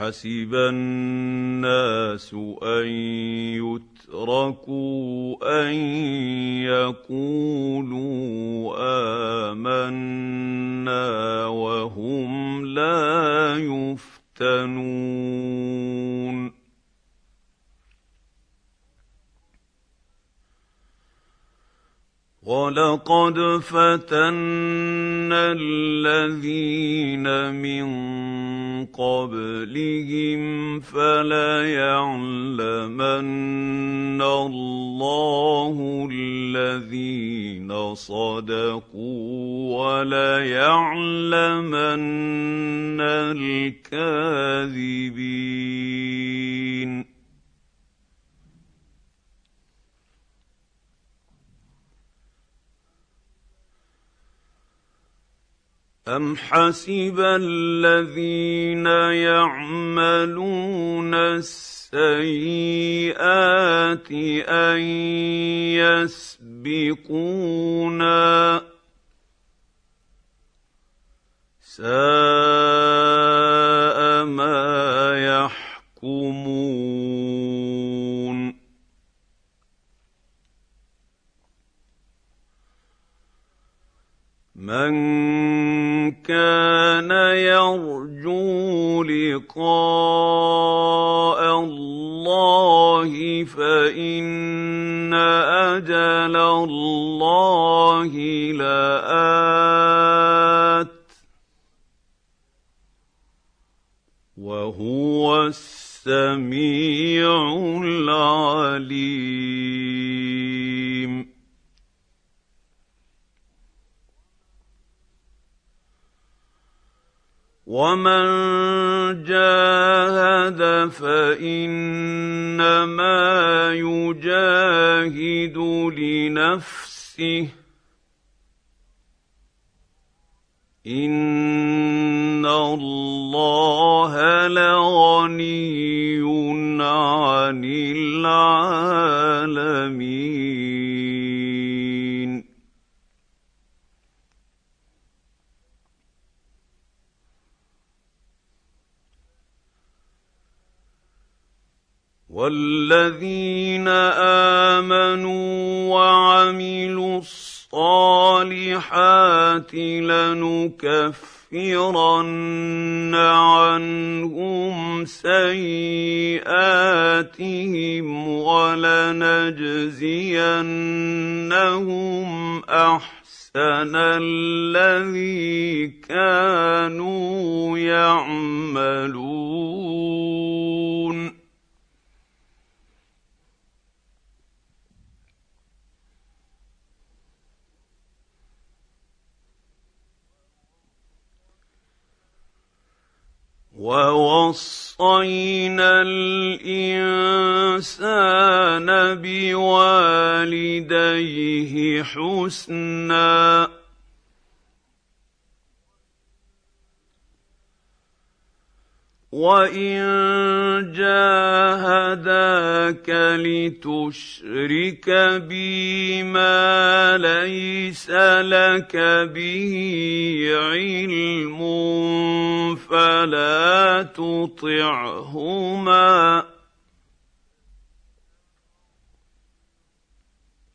احسب الناس أن يتركوا أن يقولوا آمنا وهم لا يفتنون. ولقد فتنا الذين من قبلهم فليعلمن الله الذين صدقوا وليعلمن الكاذبين أم حسب الذين يعملون السيئات أن يسبقونا ساء عنهم سيئاتهم ولنجزينهم أحسن الذي كانوا يعملون. ووصينا الإنسان بوالديه حسنا. وان جاهداك لتشرك بي ما ليس لك به علم فلا تطعهما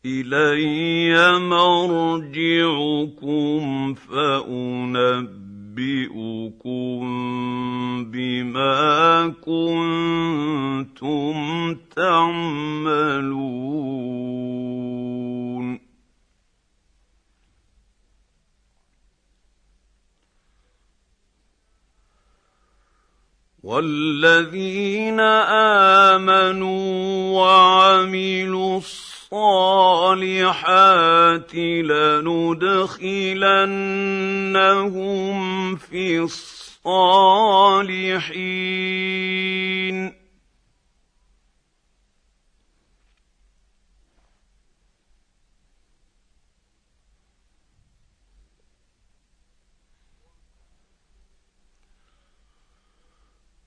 الي مرجعكم فانبئ أنبئكم بما كنتم تعملون. والذين آمنوا وعملوا الصالحات لندخلنهم في الصالحين.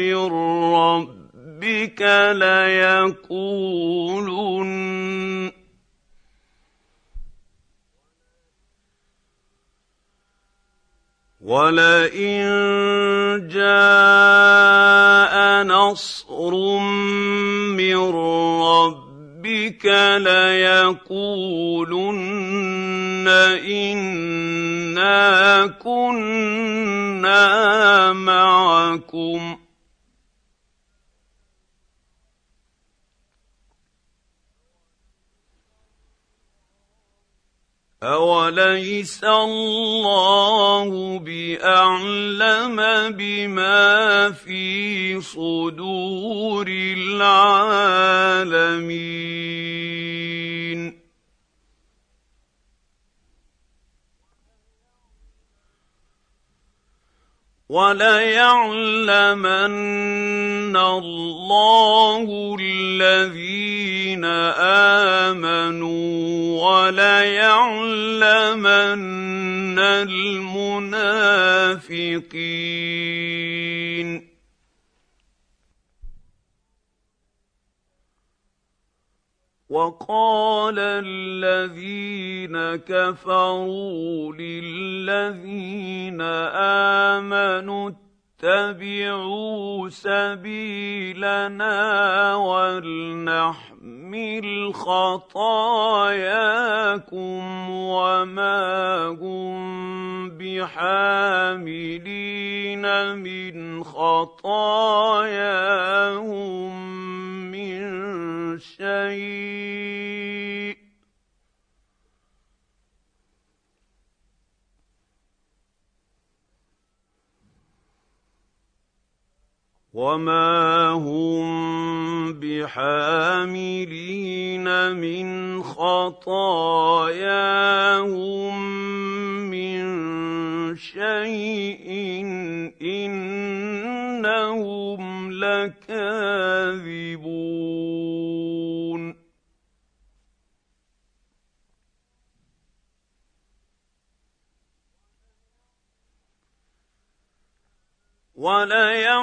من ربك ليقولن. ولئن جاء نصر من ربك ليقولن انا كنا معكم. اوليس الله باعلم بما في صدور العالمين وليعلمن الله الذين آمنوا وليعلمن المنافقين. وقال الذين كفروا للذين آمنوا اتبعوا سبيلنا ولنحمل خطاياكم وما هم بحاملين من خطاياهم من شيء. وما هم بحاملين من خطاياهم من شيء انهم لكاذبون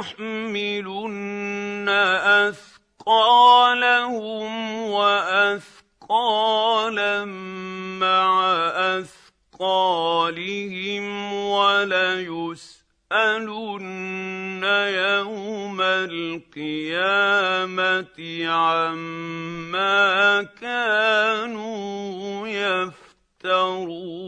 وليحملن أثقالهم وأثقالا مع أثقالهم وليسألن يوم القيامة عما كانوا يفترون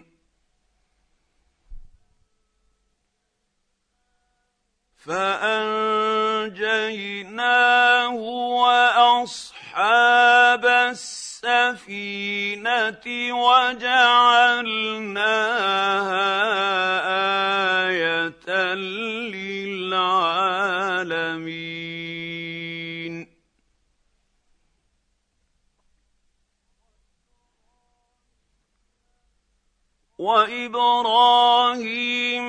فأنجيناه وأصحاب السفينة وجعلناها آية للعالمين. وإبراهيم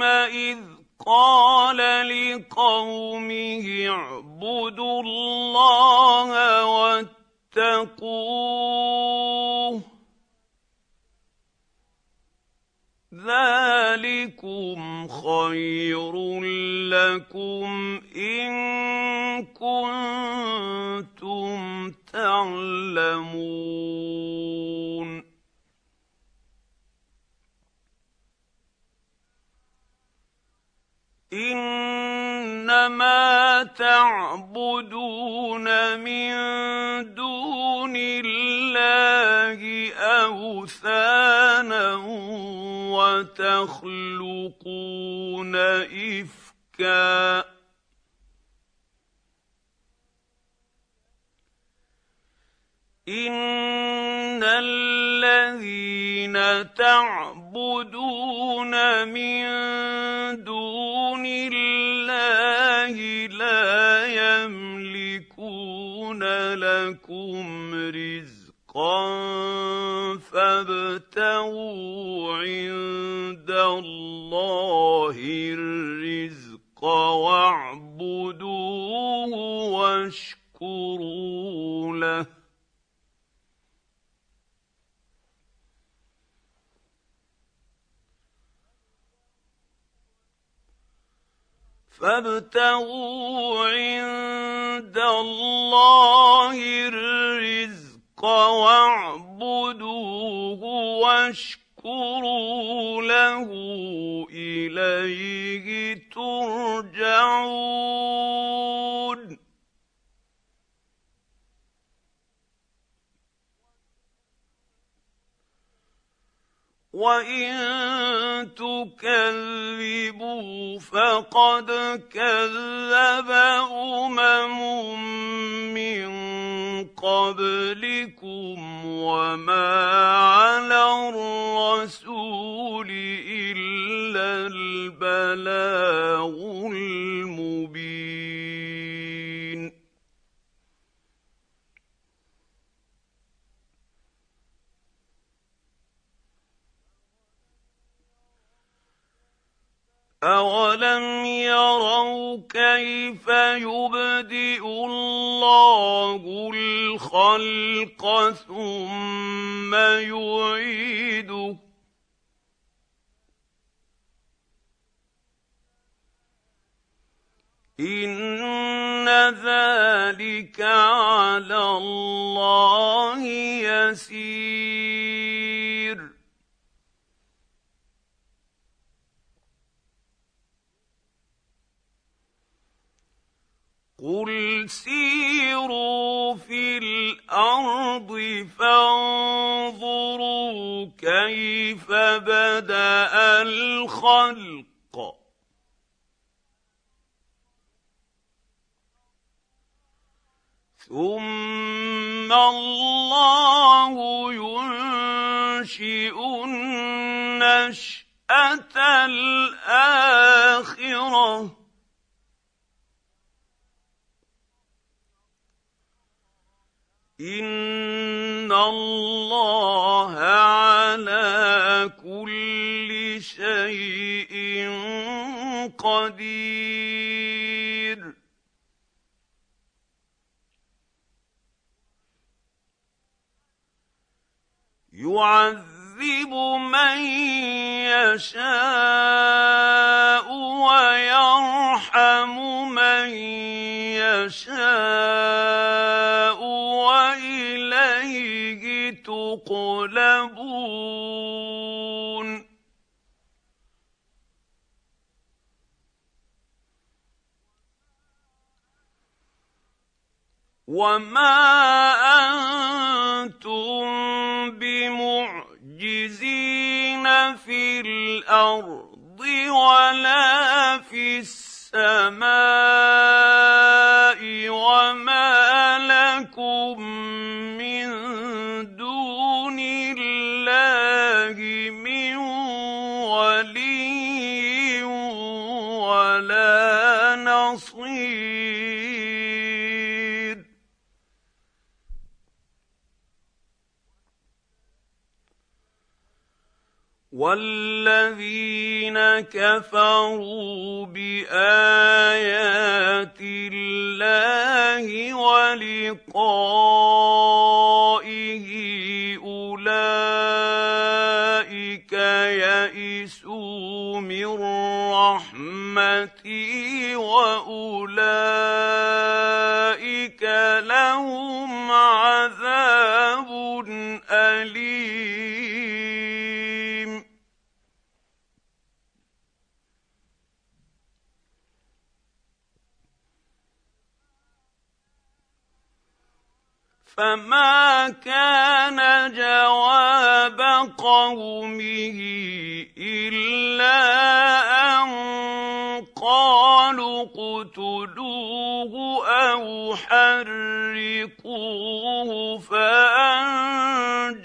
إذ قال لقومه اعبدوا الله واتقوه ذلكم خير لكم ان كنتم تعلمون تعبدون من دون الله أوثانا وتخلقون إفكا. إن الذين تعبدون من دون الله لا يملكون لكم رزقا فابتغوا عند الله الرزق واعبدوه واشكروا له فابتغوا عند الله الرزق واعبدوه واشكروا له إليه ترجعون. وان تكذبوا فقد كذب امم من قبلكم وما على الرسول الا البلاغ المبين أولم يروا كيف يبدئ الله الخلق ثم يعيده إن ذلك على الله يسير الأرض فانظروا كيف بدا الخلق. ثم الله ينشئ النشاه الاخره. ان الله على كل شيء قدير. يعذب من يشاء ويرحم من يشاء وإليه تقلبون. وما أنتم في الأرض ولا في السماء وما لكم والذين كفروا بايات الله ولقائه اولئك يئسوا من رحمتي واولئك لهم عذاب اليم فما كان جواب قومه الا ان قالوا اقتلوه أو حرقوه فانجاه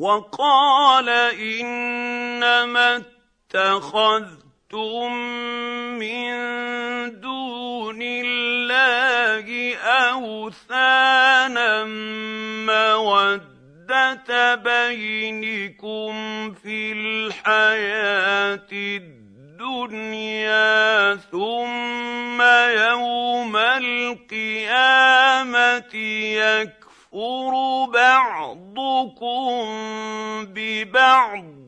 وقال إنما اتخذتم من دون الله أوثانا مودة بينكم في الحياة الدنيا ثم يوم القيامة يكفر بعضكم ببعض.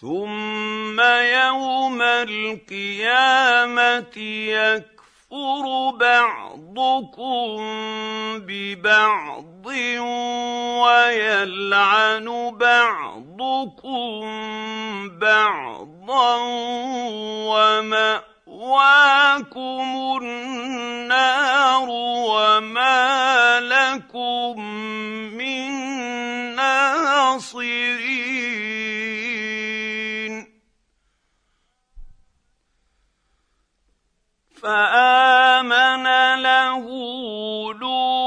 ثم يوم القيامه يكفر بعضكم ببعض. ويلعن بعضكم بعضا وماواكم النار وما لكم من ناصرين فامن له لوط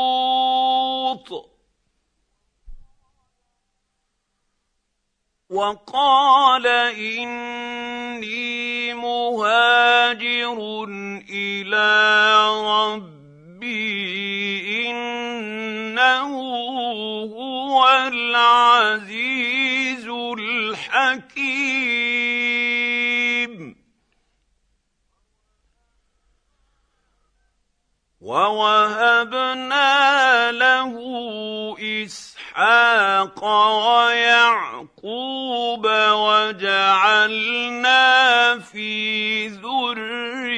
وقال إني مهاجر إلى ربي إنه هو العزيز الحكيم. ووهبنا له إسحاق ويعقوب وجعلنا في ذريته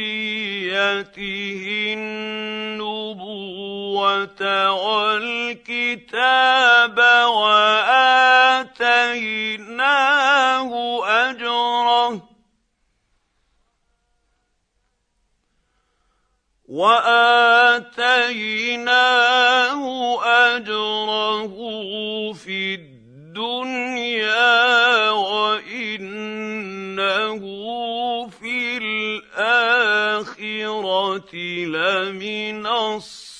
النبوه والكتاب واتيناه اجره واتيناه لمن الصالحين.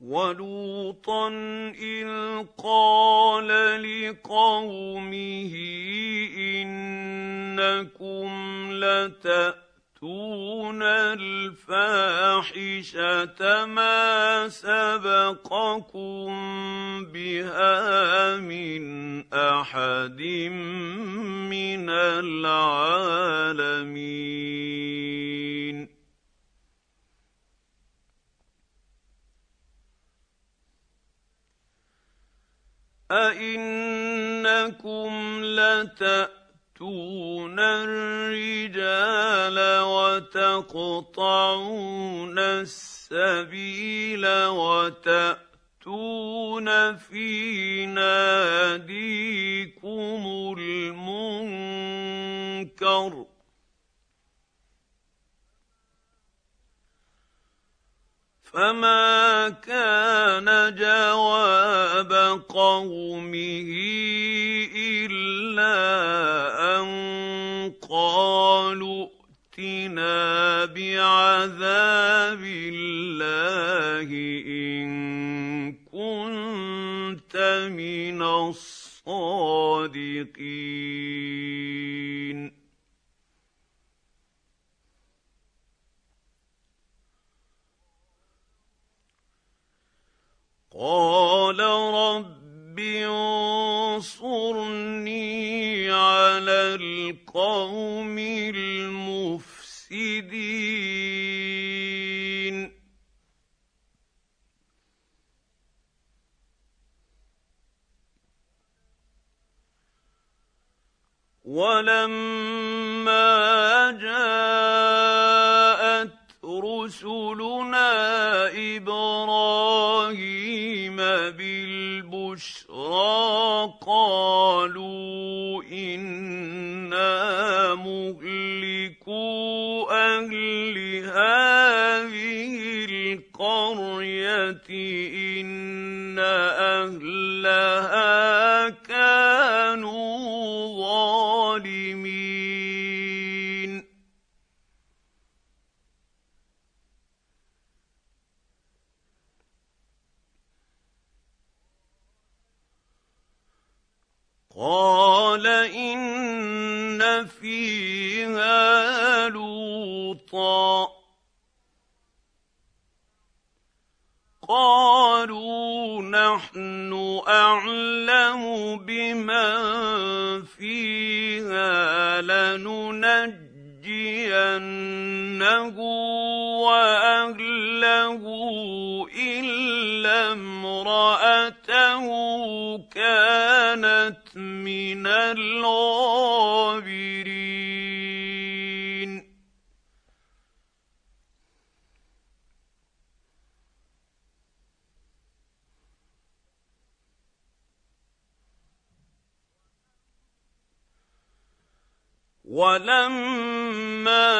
ولوطا إذ قال لقومه إنكم لتاتون الفاحشة ما سبقكم بها من أحد من العالمين. أئنكم لتأتون الرجال وتقطعون السبيل وتأتون في ناديكم المنكر ۖ فما كان جواب قومه الا الصادقين لوطا قالوا نحن أعلم بمن فيها لننجينه وأهله إلا امرأته كانت من الغابرين. ولما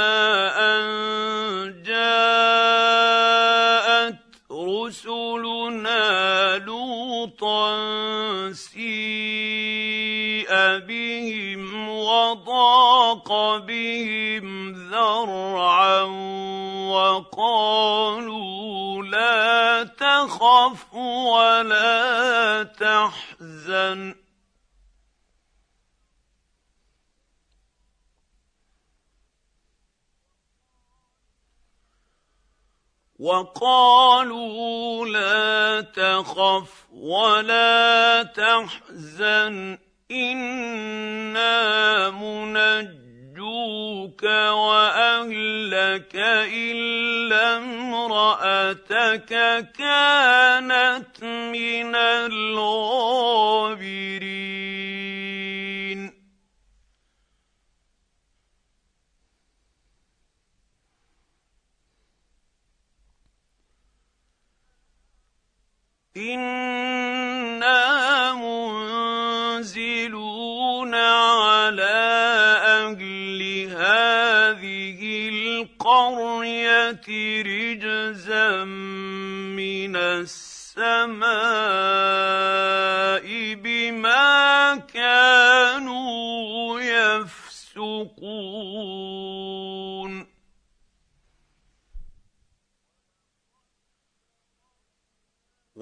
أن جاءت رسلنا لوطا سيء بهم وضاق بهم ذرعا وقالوا لا تخف ولا تحزن وقالوا لا تخف ولا تحزن إنا منجوك وأهلك إلا امرأتك كانت من الغابرين. أنا منزلون على أهل هذه القريه رجزا من السماء بما كانوا يفسقون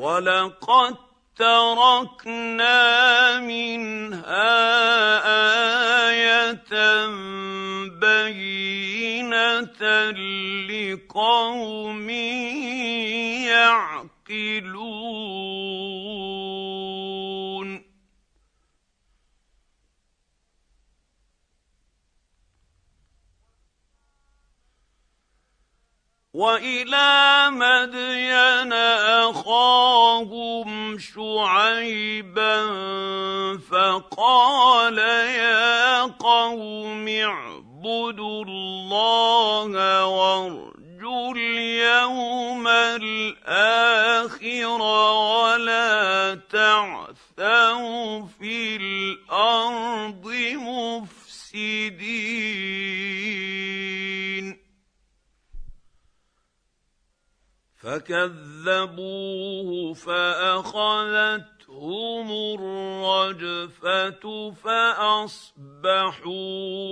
ولقد تركنا منها إيه بينه لقوم يعقلون وإلى مدين أخاهم شعيبا فقال يا قوم اعبدوا الله وارجوا اليوم الآخر ولا تعثوا في الأرض فكذبوه فأخذتهم الرجفة فأصبحوا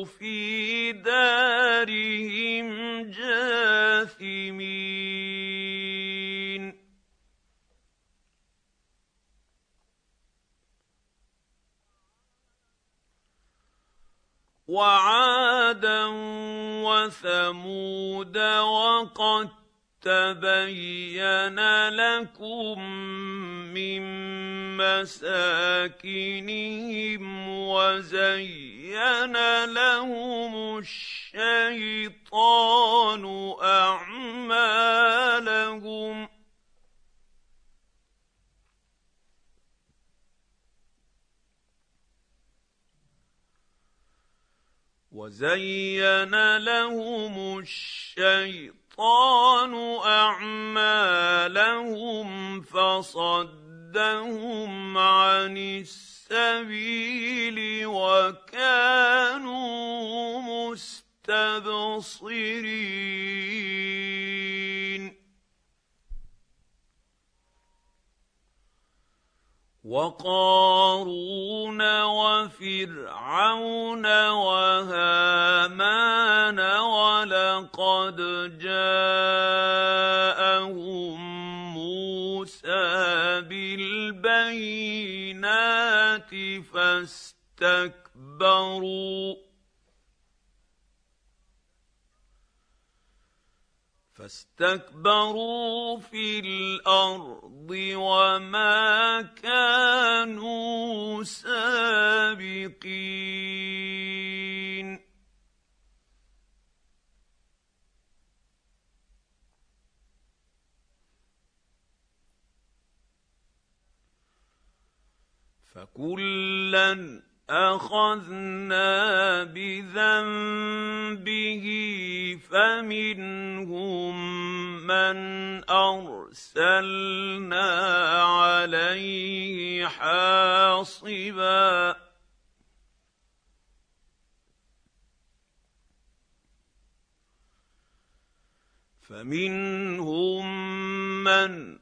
في دارهم جاثمين. وعادا وثمود وقد تبين لكم من مساكنهم وزين لهم الشيطان أعمالهم. وزين لهم الشيطان أعمالهم فصدهم عن السبيل وكانوا مستبصرين. وقارون وفرعون وهامان ولقد جاءهم موسى بالبينات فاستكبروا فاستكبروا في الأرض وما كانوا سابقين. فكلا اخذنا بذنبه فمنهم من ارسلنا عليه حاصبا فمنهم من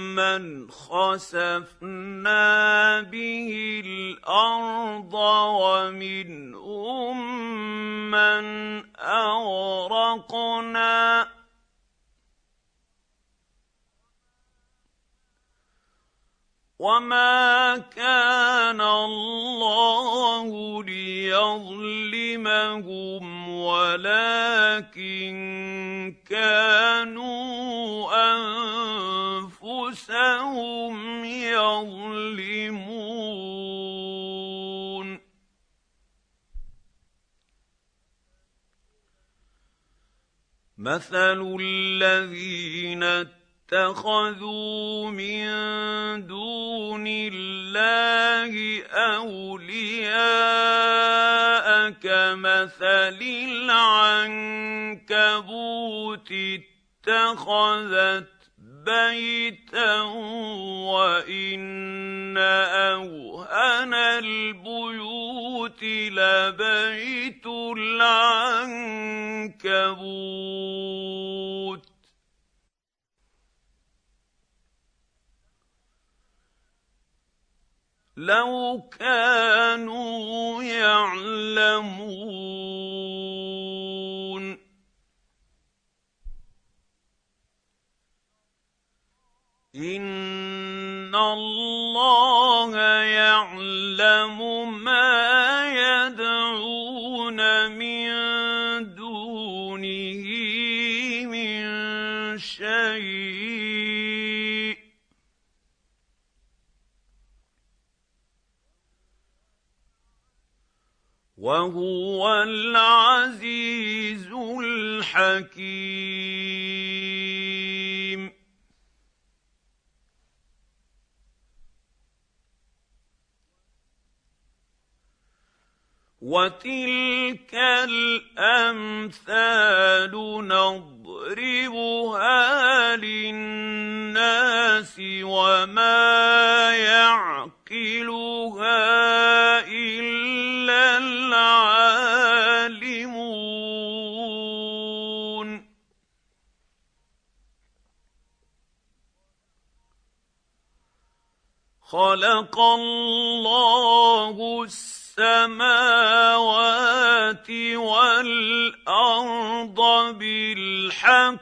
من خسفنا به الأرض ومنهم من اغرقنا وما كان الله ليظلمهم ولكن كانوا انفسهم يظلمون مثل الذين اتخذوا من دون الله أولياء كمثل العنكبوت اتخذت بيتا وإن أوهن البيوت لبيت العنكبوت لو كانوا يعلمون. إن الله يعلم ما وهو العزيز الحكيم. وتلك الأمثال نضربها للناس وما يعقلها إلا خلق الله السماوات والأرض بالحق.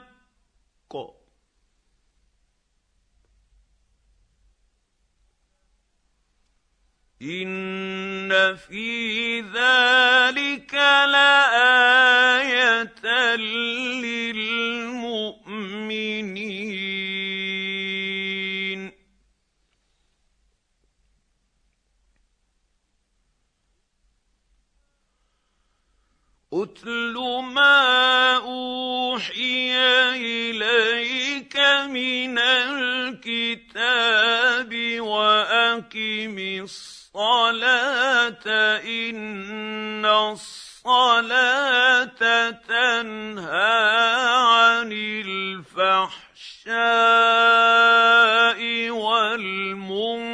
إن في ذلك لآية للمؤمنين. اتل ما اوحي اليك من الكتاب واقم الصلاه ان الصلاه تنهى عن الفحشاء والمنكر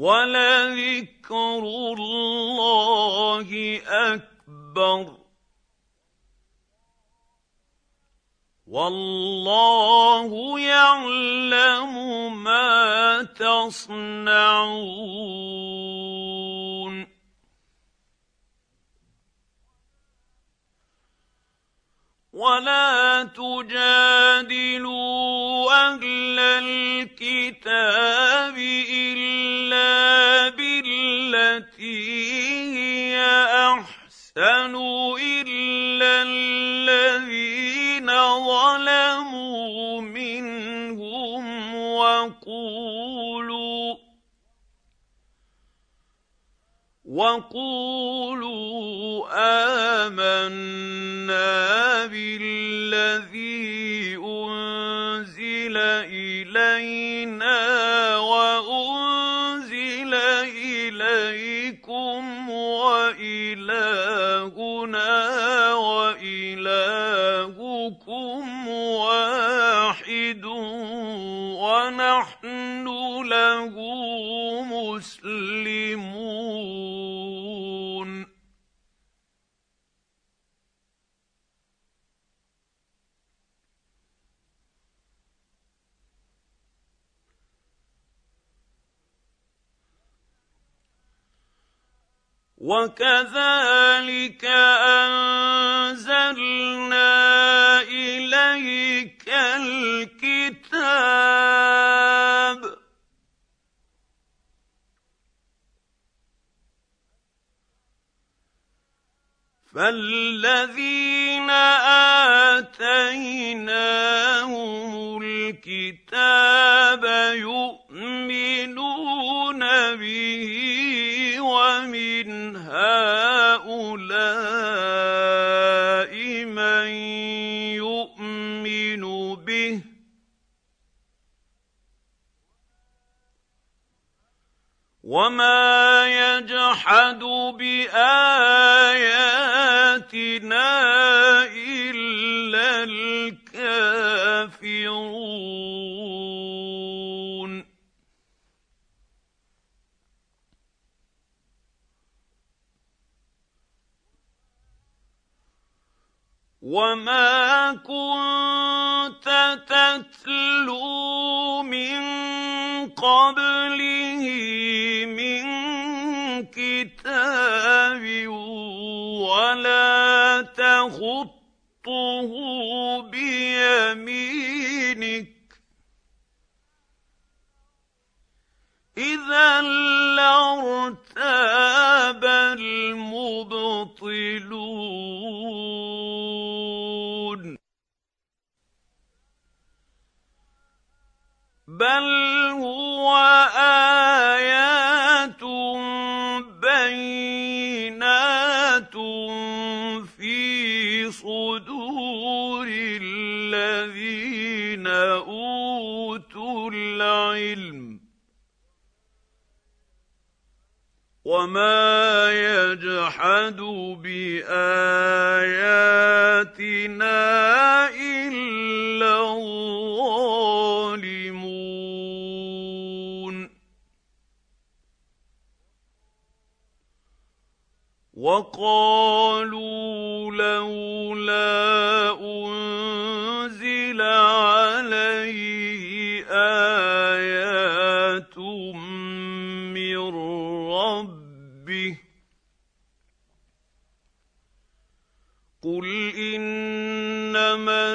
ولذكر الله أكبر. والله يعلم ما تصنعون. ولا تجادلوا أهل الكتاب إلا بالتي هي أحسن إلا الذين ظلموا منهم وقولوا وقولوا آمنا بالذي الكافرون وما كنت تتلو من قبله من كتاب ولا تخطه بيمينك. إذا لارتاب المبطلون. بل هو آيات وما يجحد باياتنا الا الظالمون وقالوا لولا انزل انما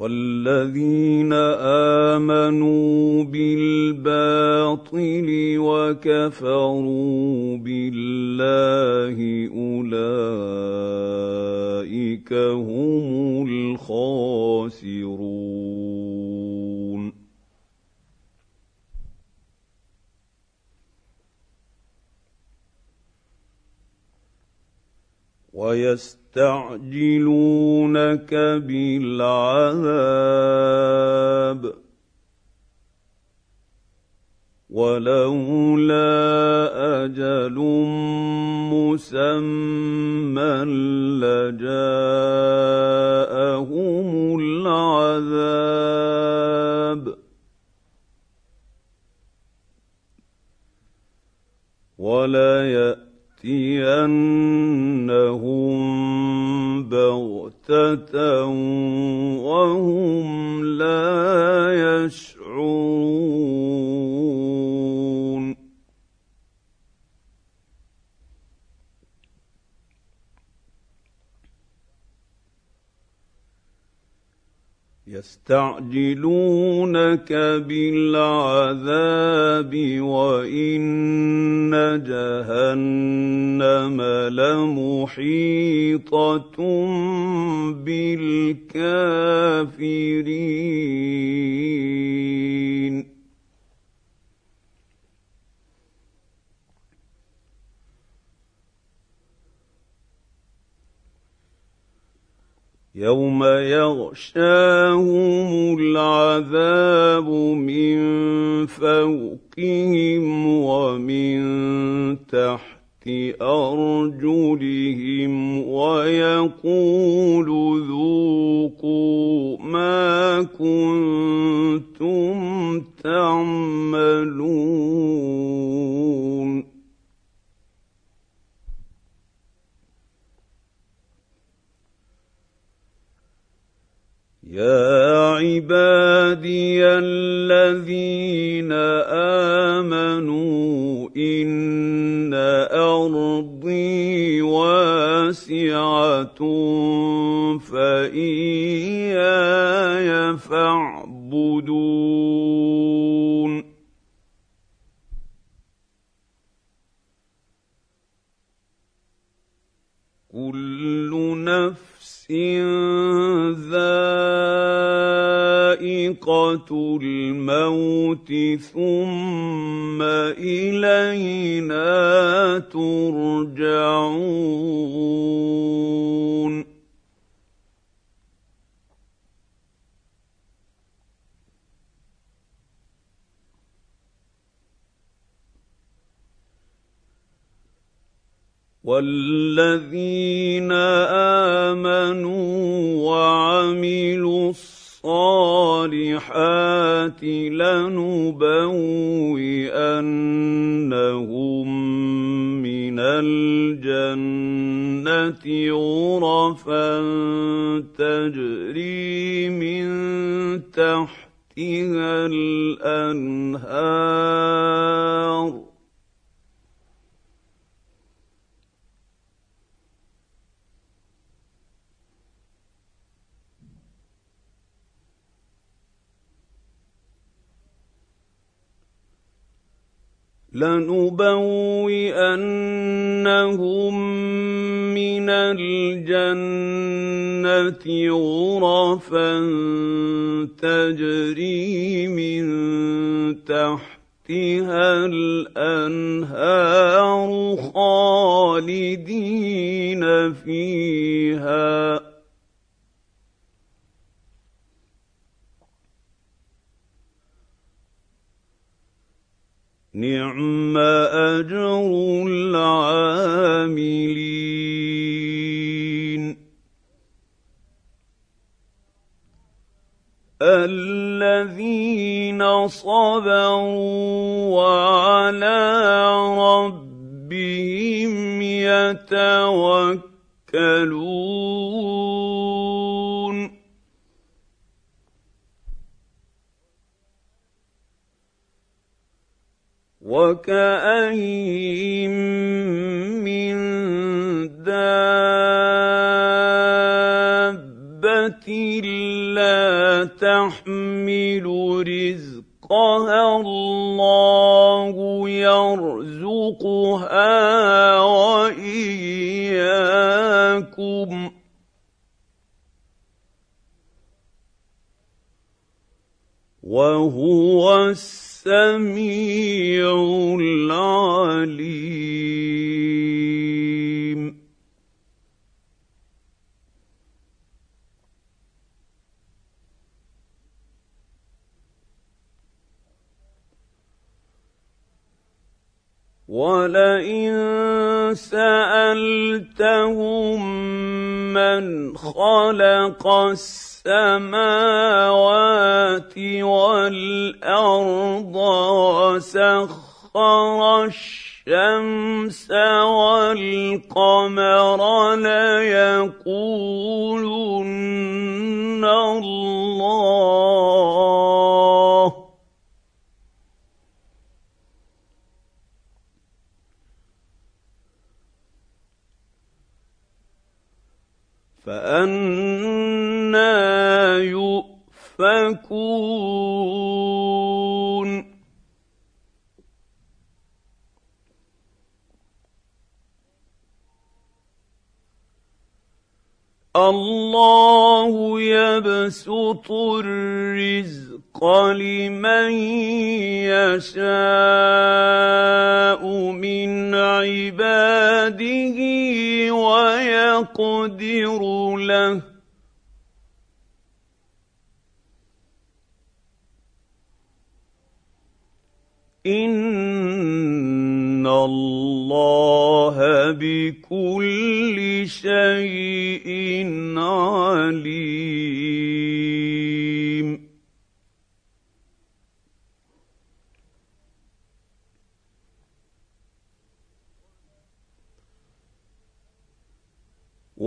والذين آمنوا بالباطل وكفروا بالله أولئك هم الخاسرون. ويستعجلونك بالعذاب ولولا أجل مسمى لجاءهم العذاب ولياتينهم بغتة وهم لا يستعجلونك بالعذاب وإن جهنم لمحيطة بالكافرين. يوم يغشاهم العذاب من فوقهم ومن تحت ارجلهم ويقول ذوقوا ما كنتم تعملون يا عبادي الذين آمنوا إن أرضي واسعة فإياي فاعبدون. كل نفس ذائقة الموت ثم إلينا ترجعون. والذين آمنوا وعملوا الصالحات لنبوئنهم من الجنة غرفا تجري من تحتها الأنهار. لنبوئنهم من الجنة غرفا تجري من تحتها الأنهار خالدين فيها. نعم اجر العاملين الذين صبروا وعلى ربهم يتوكلون وكاين من دابه لا تحمل رزقها الله يرزقها واياكم وهو السميع السميع العليم. ولئن سألتهم من خلق السماوات والأرض وسخر الشمس والقمر ليقولن الله فأنا يؤفكون. الله يبسط الرزق لمن يشاء من عباده ويقدر له. ان الله بكل شيء عليم.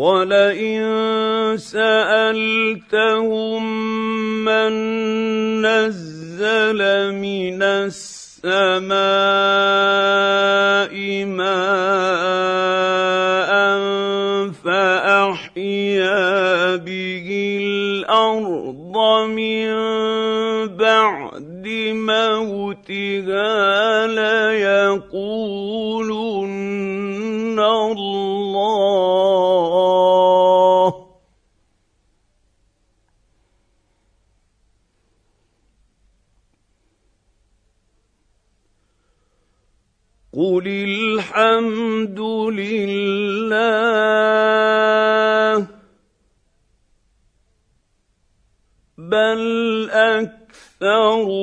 ولئن سألتهم من نزل من السماء ماء فأحيا به الأرض من بعد موتها ليقولن الحمد لله. بل أكثرهم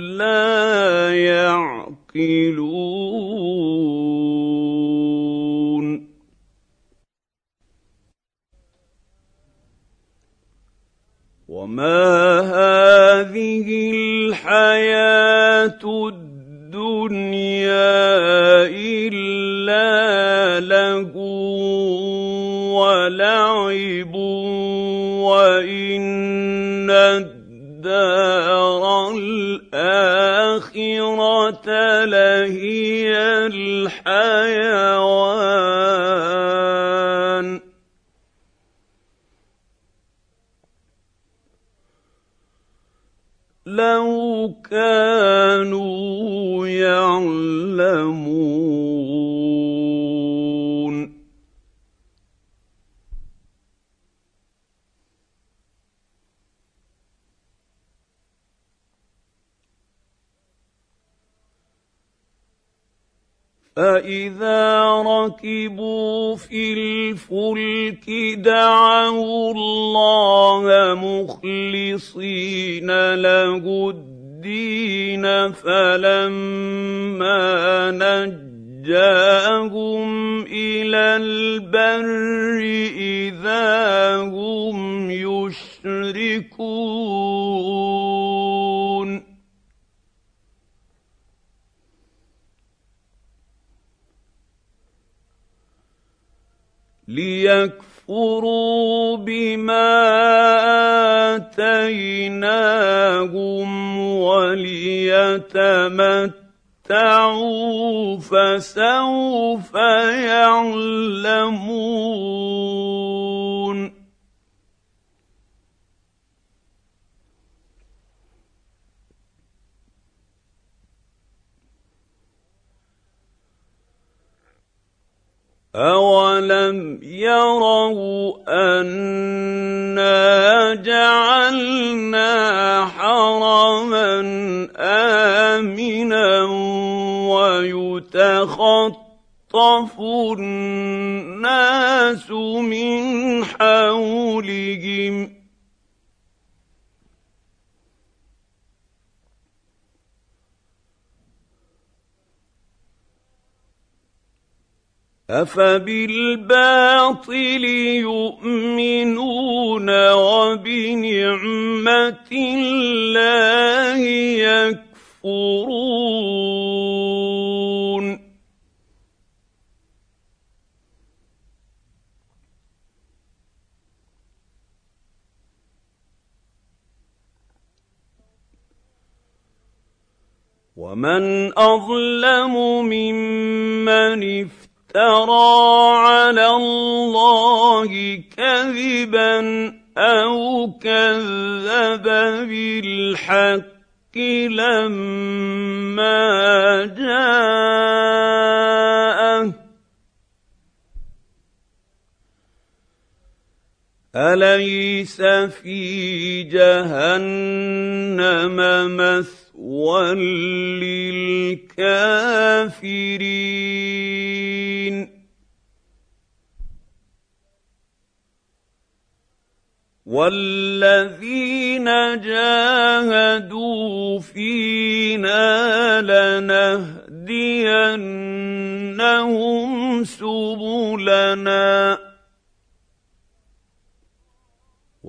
لا يعقلون. وما هذه الحياة ولعب وإن الدار الآخرة لهي الحيوان. لو كانوا فاذا ركبوا في الفلك دعوا الله مخلصين له الدين فلما نجاهم إلى البر اذا هم يشركون ليكفروا بما آتيناهم وليتمتعوا فسوف يعلمون. أولم يروا أنا جعلنا حرما آمنا ويتخطف الناس من حولهم افبالباطل يؤمنون وبنعمه الله يكفرون ومن اظلم ممن افترى افترى على الله كذبا أو كذب بالحق لما جاءه. أليس في جهنم مثوى؟ للكافرين والذين جاهدوا فينا لنهدينهم سبلنا